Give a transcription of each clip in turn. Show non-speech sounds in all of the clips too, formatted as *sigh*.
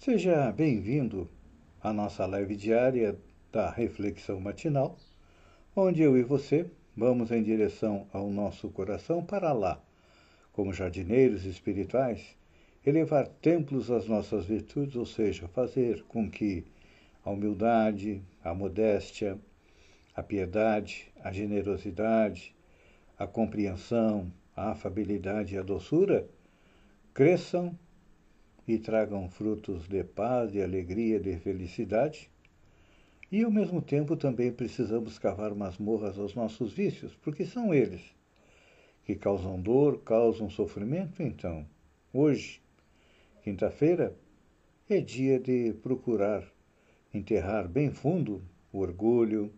Seja bem-vindo à nossa live diária da Reflexão Matinal, onde eu e você vamos em direção ao nosso coração para lá, como jardineiros espirituais, elevar templos às nossas virtudes, ou seja, fazer com que a humildade, a modéstia, a piedade, a generosidade, a compreensão, a afabilidade e a doçura cresçam e tragam frutos de paz, de alegria, de felicidade. E ao mesmo tempo também precisamos cavar masmorras aos nossos vícios, porque são eles que causam dor, causam sofrimento. Então, hoje, quinta-feira, é dia de procurar enterrar bem fundo o orgulho,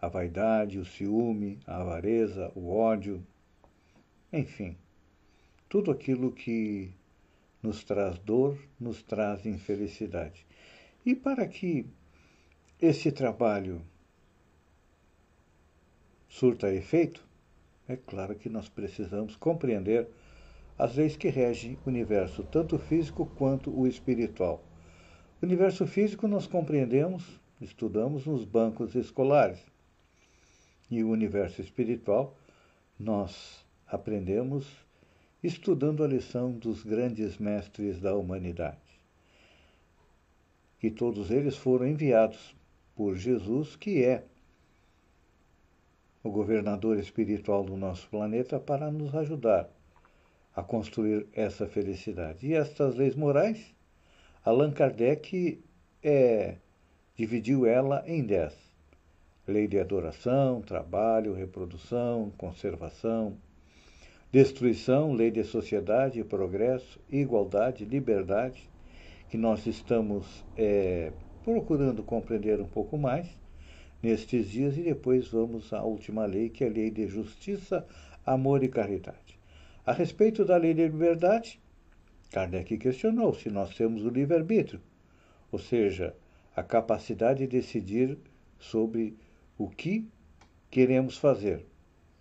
a vaidade, o ciúme, a avareza, o ódio, enfim, tudo aquilo que nos traz dor, nos traz infelicidade. E para que esse trabalho surta efeito, é claro que nós precisamos compreender as leis que regem o universo, tanto físico quanto o espiritual. O universo físico nós compreendemos, estudamos nos bancos escolares. E o universo espiritual nós aprendemos estudando a lição dos grandes mestres da humanidade. Que todos eles foram enviados por Jesus, que é o governador espiritual do nosso planeta, para nos ajudar a construir essa felicidade. E estas leis morais, Allan Kardec é, dividiu ela em dez. Lei de adoração, trabalho, reprodução, conservação, destruição, lei de sociedade, progresso, igualdade, liberdade, que nós estamos é, procurando compreender um pouco mais nestes dias, e depois vamos à última lei, que é a lei de justiça, amor e caridade. A respeito da lei de liberdade, Kardec questionou se nós temos o livre-arbítrio, ou seja, a capacidade de decidir sobre o que queremos fazer.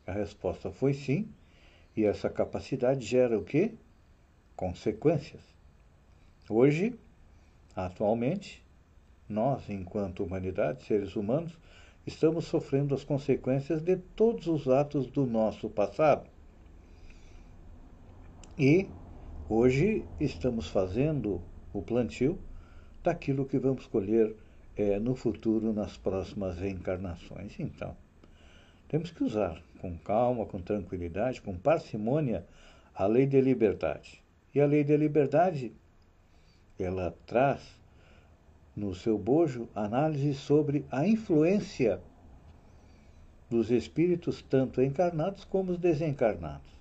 A resposta foi sim, e essa capacidade gera o quê? Consequências. Hoje, atualmente, nós, enquanto humanidade, seres humanos, estamos sofrendo as consequências de todos os atos do nosso passado. E hoje estamos fazendo o plantio daquilo que vamos colher é, no futuro, nas próximas reencarnações. Então, temos que usar com calma, com tranquilidade, com parcimônia a lei da liberdade. E a lei da liberdade, ela traz no seu bojo análise sobre a influência dos espíritos, tanto encarnados como os desencarnados.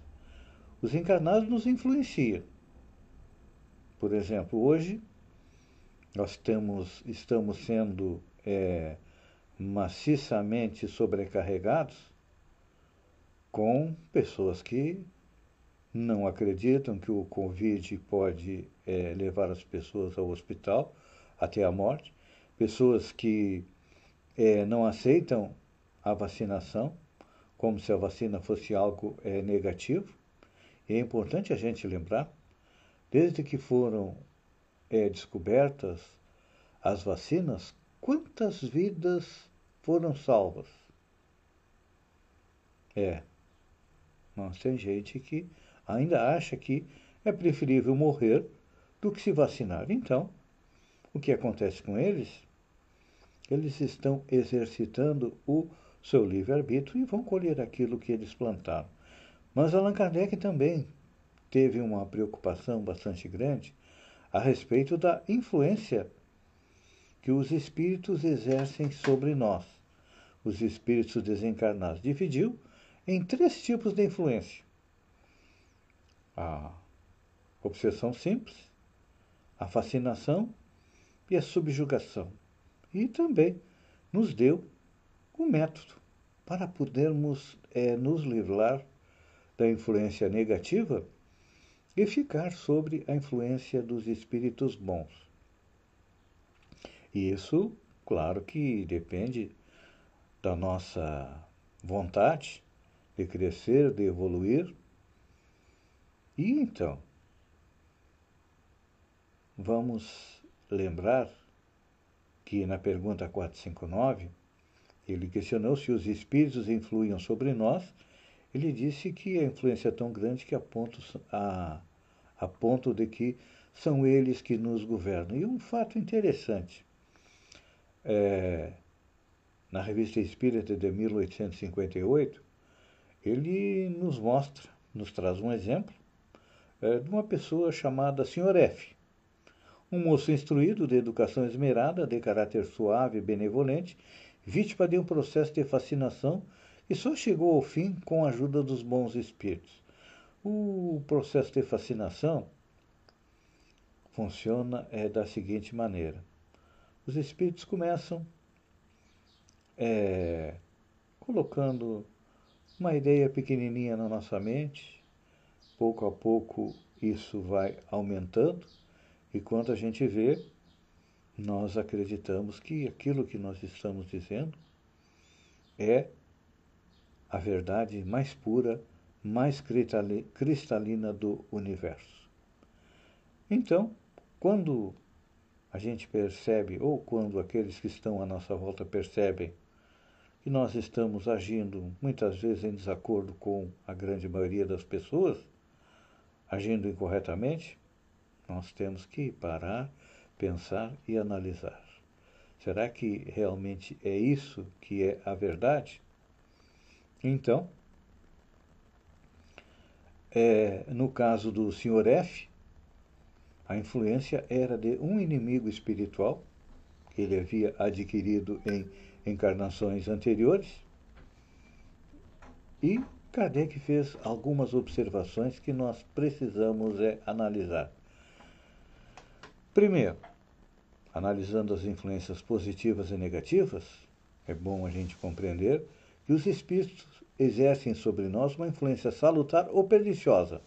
Os encarnados nos influenciam. Por exemplo, hoje nós temos, estamos sendo é, maciçamente sobrecarregados com pessoas que não acreditam que o Covid pode é, levar as pessoas ao hospital até a morte, pessoas que é, não aceitam a vacinação, como se a vacina fosse algo é, negativo. E é importante a gente lembrar, desde que foram é, descobertas as vacinas, quantas vidas foram salvas? É, mas tem gente que ainda acha que é preferível morrer do que se vacinar. Então, o que acontece com eles? Eles estão exercitando o seu livre-arbítrio e vão colher aquilo que eles plantaram. Mas Allan Kardec também teve uma preocupação bastante grande a respeito da influência que os espíritos exercem sobre nós, os espíritos desencarnados. Dividiu em três tipos de influência: a obsessão simples, a fascinação e a subjugação. E também nos deu o método para podermos é, nos livrar da influência negativa e ficar sobre a influência dos espíritos bons. E isso, claro que depende da nossa vontade de crescer, de evoluir. E então, vamos lembrar que na pergunta 459, ele questionou se os espíritos influíam sobre nós. Ele disse que a influência é tão grande que a ponto, a, a ponto de que são eles que nos governam. E um fato interessante, é, na Revista Espírita de 1858, ele nos mostra, nos traz um exemplo é, de uma pessoa chamada Sr. F. Um moço instruído, de educação esmerada, de caráter suave e benevolente, vítima de um processo de fascinação que só chegou ao fim com a ajuda dos bons espíritos. O processo de fascinação funciona é, da seguinte maneira: os espíritos começam é, colocando uma ideia pequenininha na nossa mente, pouco a pouco isso vai aumentando, e quando a gente vê, nós acreditamos que aquilo que nós estamos dizendo é a verdade mais pura, mais cristalina do universo. Então, quando a gente percebe, ou quando aqueles que estão à nossa volta percebem que nós estamos agindo muitas vezes em desacordo com a grande maioria das pessoas, agindo incorretamente, nós temos que parar, pensar e analisar. Será que realmente é isso que é a verdade? Então, é, no caso do Sr. F, a influência era de um inimigo espiritual que ele havia adquirido em encarnações anteriores. E Kardec fez algumas observações que nós precisamos é, analisar. Primeiro, analisando as influências positivas e negativas, é bom a gente compreender que os espíritos exercem sobre nós uma influência salutar ou perniciosa.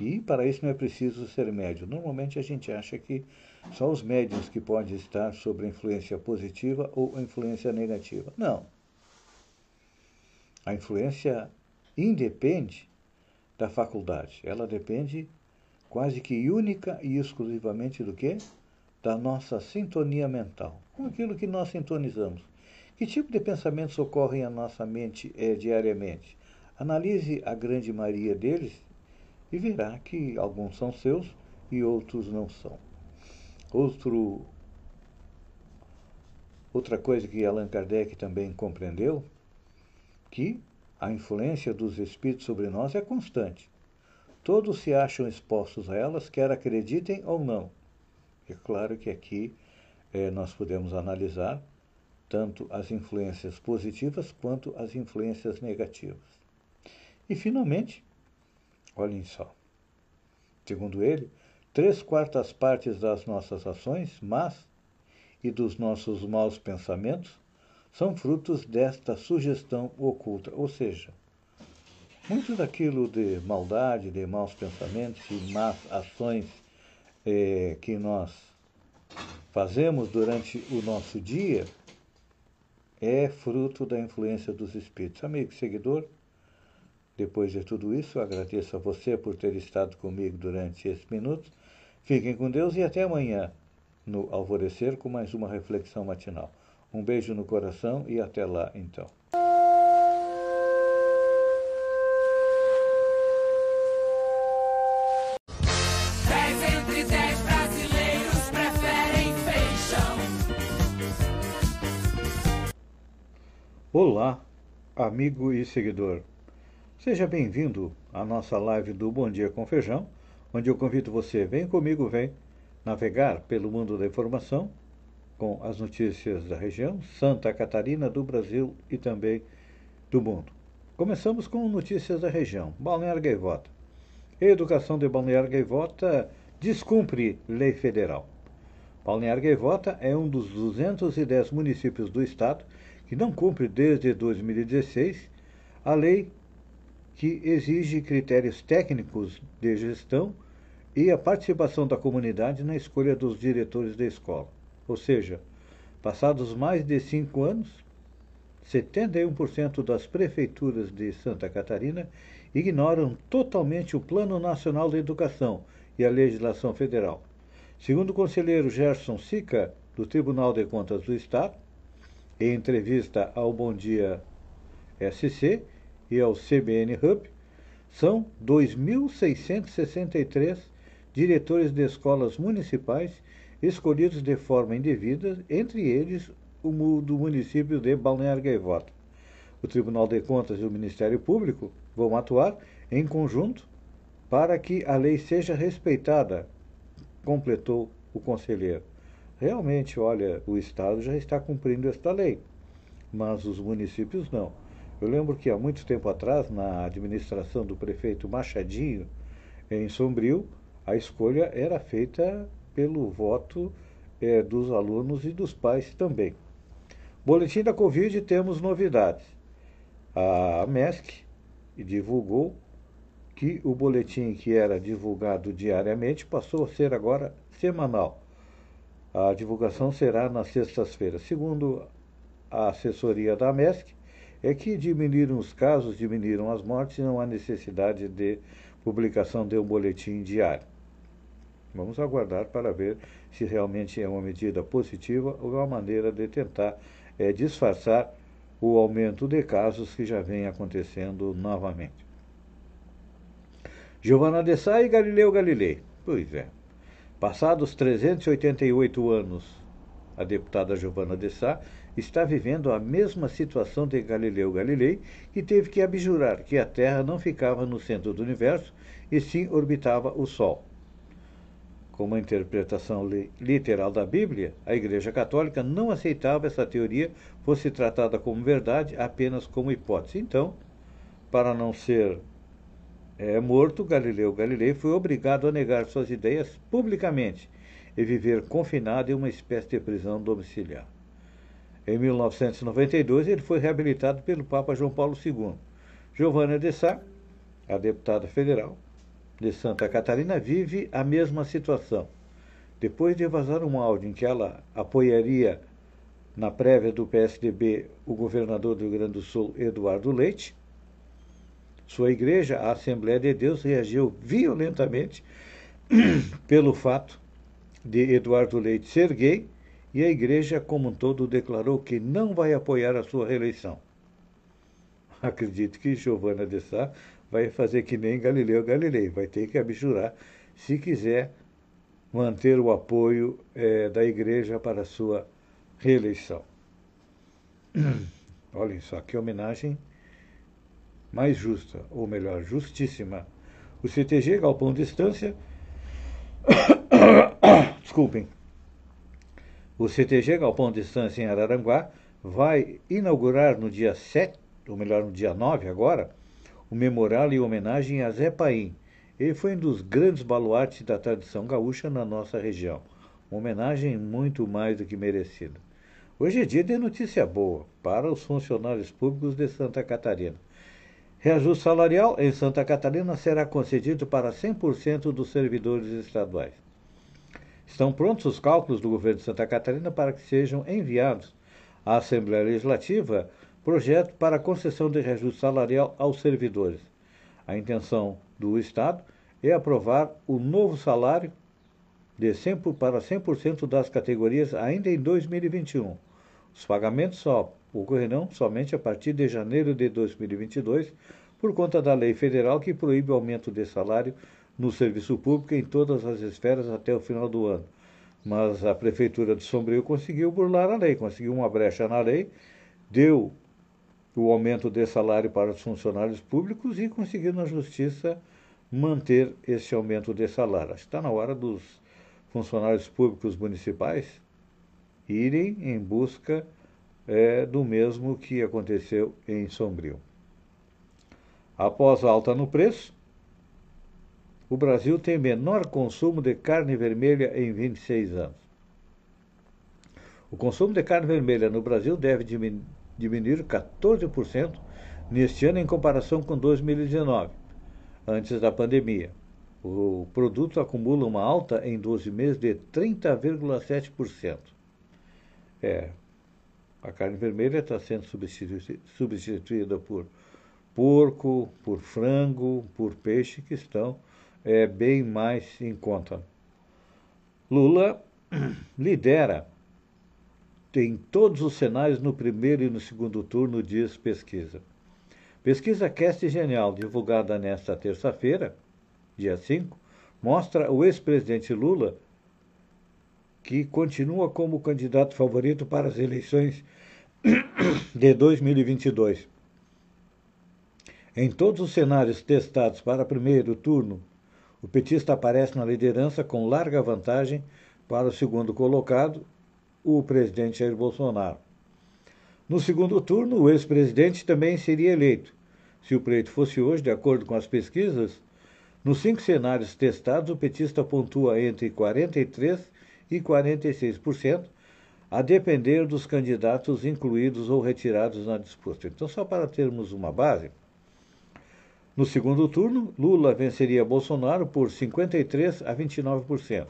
E para isso não é preciso ser médium. Normalmente a gente acha que só os médiums que podem estar sob influência positiva ou influência negativa. Não. A influência independe da faculdade. Ela depende quase que única e exclusivamente do que? Da nossa sintonia mental, com aquilo que nós sintonizamos. Que tipo de pensamentos ocorrem à nossa mente é, diariamente? Analise a grande maioria deles e verá que alguns são seus e outros não são. Outro, outra coisa que Allan Kardec também compreendeu, que a influência dos espíritos sobre nós é constante. Todos se acham expostos a elas, quer acreditem ou não. É claro que aqui é, nós podemos analisar tanto as influências positivas quanto as influências negativas. E, finalmente, Olhem só. Segundo ele, três quartas partes das nossas ações más e dos nossos maus pensamentos são frutos desta sugestão oculta, ou seja, muito daquilo de maldade, de maus pensamentos e más ações é, que nós fazemos durante o nosso dia é fruto da influência dos espíritos. Amigo seguidor, depois de tudo isso, agradeço a você por ter estado comigo durante esses minutos. Fiquem com Deus e até amanhã, no Alvorecer, com mais uma reflexão matinal. Um beijo no coração e até lá, então. Olá, amigo e seguidor. Seja bem-vindo à nossa live do Bom Dia com Feijão, onde eu convido você, vem comigo, vem navegar pelo mundo da informação com as notícias da região, Santa Catarina, do Brasil e também do mundo. Começamos com notícias da região. Balneário Gaivota. Educação de Balneário Gaivota descumpre lei federal. Balneário Gaivota é um dos 210 municípios do estado que não cumpre desde 2016 a lei que exige critérios técnicos de gestão e a participação da comunidade na escolha dos diretores da escola. Ou seja, passados mais de cinco anos, 71% das prefeituras de Santa Catarina ignoram totalmente o Plano Nacional de Educação e a legislação federal. Segundo o conselheiro Gerson Sica, do Tribunal de Contas do Estado, em entrevista ao Bom Dia SC e ao CBN Hub, são 2.663 diretores de escolas municipais escolhidos de forma indevida, entre eles o do município de Balneário Gaivota. O Tribunal de Contas e o Ministério Público vão atuar em conjunto para que a lei seja respeitada completou o conselheiro. Realmente, olha, o Estado já está cumprindo esta lei, mas os municípios não. Eu lembro que há muito tempo atrás, na administração do prefeito Machadinho, em Sombrio, a escolha era feita pelo voto é, dos alunos e dos pais também. Boletim da Covid, temos novidades. A MESC divulgou que o boletim que era divulgado diariamente passou a ser agora semanal. A divulgação será nas sextas-feiras. Segundo a assessoria da MESC, é que diminuíram os casos, diminuíram as mortes e não há necessidade de publicação de um boletim diário. Vamos aguardar para ver se realmente é uma medida positiva ou é uma maneira de tentar é, disfarçar o aumento de casos que já vem acontecendo novamente. Giovanna de Sá e Galileu Galilei. Pois é. Passados 388 anos, a deputada Giovanna de Sá está vivendo a mesma situação de Galileu Galilei, que teve que abjurar que a Terra não ficava no centro do universo e sim orbitava o Sol. Com uma interpretação li literal da Bíblia, a Igreja Católica não aceitava essa teoria fosse tratada como verdade, apenas como hipótese. Então, para não ser é, morto, Galileu Galilei foi obrigado a negar suas ideias publicamente e viver confinado em uma espécie de prisão domiciliar. Em 1992, ele foi reabilitado pelo Papa João Paulo II. Giovanna de Sá, a deputada federal de Santa Catarina, vive a mesma situação. Depois de vazar um áudio em que ela apoiaria na prévia do PSDB o governador do Rio Grande do Sul, Eduardo Leite, sua igreja, a Assembleia de Deus, reagiu violentamente *clears throat* pelo fato de Eduardo Leite ser gay e a igreja como um todo declarou que não vai apoiar a sua reeleição. *laughs* Acredito que Giovanna de Sá vai fazer que nem Galileu Galilei, vai ter que abjurar se quiser manter o apoio é, da igreja para a sua reeleição. *clears throat* Olhem só que homenagem mais justa, ou melhor, justíssima. O CTG Galpão Distância. *coughs* Desculpem. O CTG Galpão Distância em Araranguá vai inaugurar no dia 7, ou melhor, no dia 9 agora, o memorial em homenagem a Zé Paim. Ele foi um dos grandes baluartes da tradição gaúcha na nossa região. Uma homenagem muito mais do que merecida. Hoje é dia de notícia boa para os funcionários públicos de Santa Catarina. Reajuste salarial em Santa Catarina será concedido para 100% dos servidores estaduais. Estão prontos os cálculos do governo de Santa Catarina para que sejam enviados à Assembleia Legislativa projeto para concessão de reajuste salarial aos servidores. A intenção do Estado é aprovar o novo salário de 100 para 100% das categorias ainda em 2021. Os pagamentos só ocorrerão somente a partir de janeiro de 2022, por conta da lei federal que proíbe o aumento de salário no serviço público em todas as esferas até o final do ano. Mas a Prefeitura de Sombrio conseguiu burlar a lei, conseguiu uma brecha na lei, deu o aumento de salário para os funcionários públicos e conseguiu na Justiça manter esse aumento de salário. Está na hora dos funcionários públicos municipais irem em busca é, do mesmo que aconteceu em Sombrio. Após a alta no preço, o Brasil tem menor consumo de carne vermelha em 26 anos. O consumo de carne vermelha no Brasil deve diminuir 14% neste ano em comparação com 2019, antes da pandemia. O produto acumula uma alta em 12 meses de 30,7%. É, a carne vermelha está sendo substituída por porco, por frango, por peixe, que estão é, bem mais em conta. Lula *clears throat* lidera em todos os cenários no primeiro e no segundo turno, diz pesquisa. Pesquisa Cast Genial, divulgada nesta terça-feira, dia 5, mostra o ex-presidente Lula que continua como candidato favorito para as eleições *clears throat* de 2022. Em todos os cenários testados para primeiro turno, o petista aparece na liderança com larga vantagem para o segundo colocado, o presidente Jair Bolsonaro. No segundo turno, o ex-presidente também seria eleito. Se o pleito fosse hoje, de acordo com as pesquisas, nos cinco cenários testados, o petista pontua entre 43% e 46%, a depender dos candidatos incluídos ou retirados na disputa. Então, só para termos uma base, no segundo turno, Lula venceria Bolsonaro por 53% a 29%.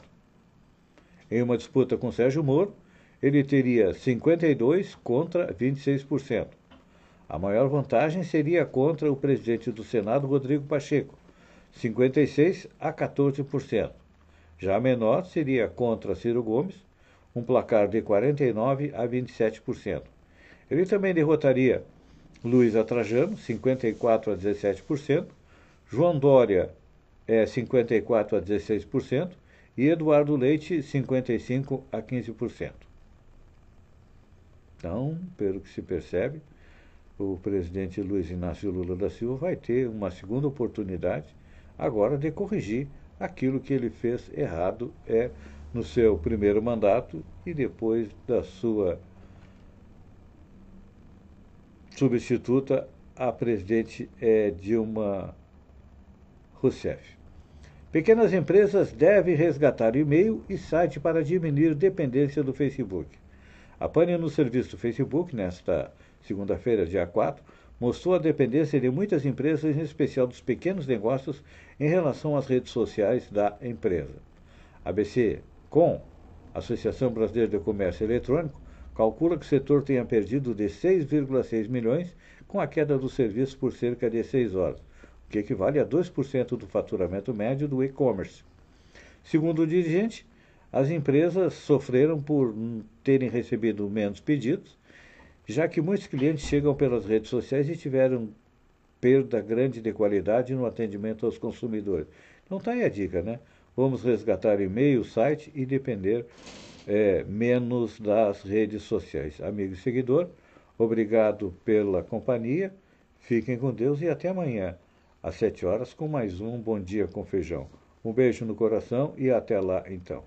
Em uma disputa com Sérgio Moro, ele teria 52% contra 26%. A maior vantagem seria contra o presidente do Senado, Rodrigo Pacheco, 56% a 14%. Já a menor seria contra Ciro Gomes, um placar de 49% a 27%. Ele também derrotaria Luiz Atrajano, 54% a 17%, João Dória, é 54% a 16%, e Eduardo Leite, 55% a 15%. Então, pelo que se percebe, o presidente Luiz Inácio Lula da Silva vai ter uma segunda oportunidade agora de corrigir aquilo que ele fez errado é no seu primeiro mandato e depois da sua substituta, a presidente é Dilma Rousseff. Pequenas empresas devem resgatar e-mail e site para diminuir dependência do Facebook. A pane no serviço do Facebook, nesta segunda-feira, dia 4, mostrou a dependência de muitas empresas, em especial dos pequenos negócios, em relação às redes sociais da empresa. A BC Com, Associação Brasileira de Comércio Eletrônico, calcula que o setor tenha perdido de 6,6 milhões com a queda do serviço por cerca de 6 horas que equivale a 2% do faturamento médio do e-commerce. Segundo o dirigente, as empresas sofreram por terem recebido menos pedidos, já que muitos clientes chegam pelas redes sociais e tiveram perda grande de qualidade no atendimento aos consumidores. Então está aí a dica, né? Vamos resgatar e-mail, site e depender é, menos das redes sociais. Amigo e seguidor, obrigado pela companhia, fiquem com Deus e até amanhã às 7 horas, com mais um Bom Dia com Feijão. Um beijo no coração e até lá então.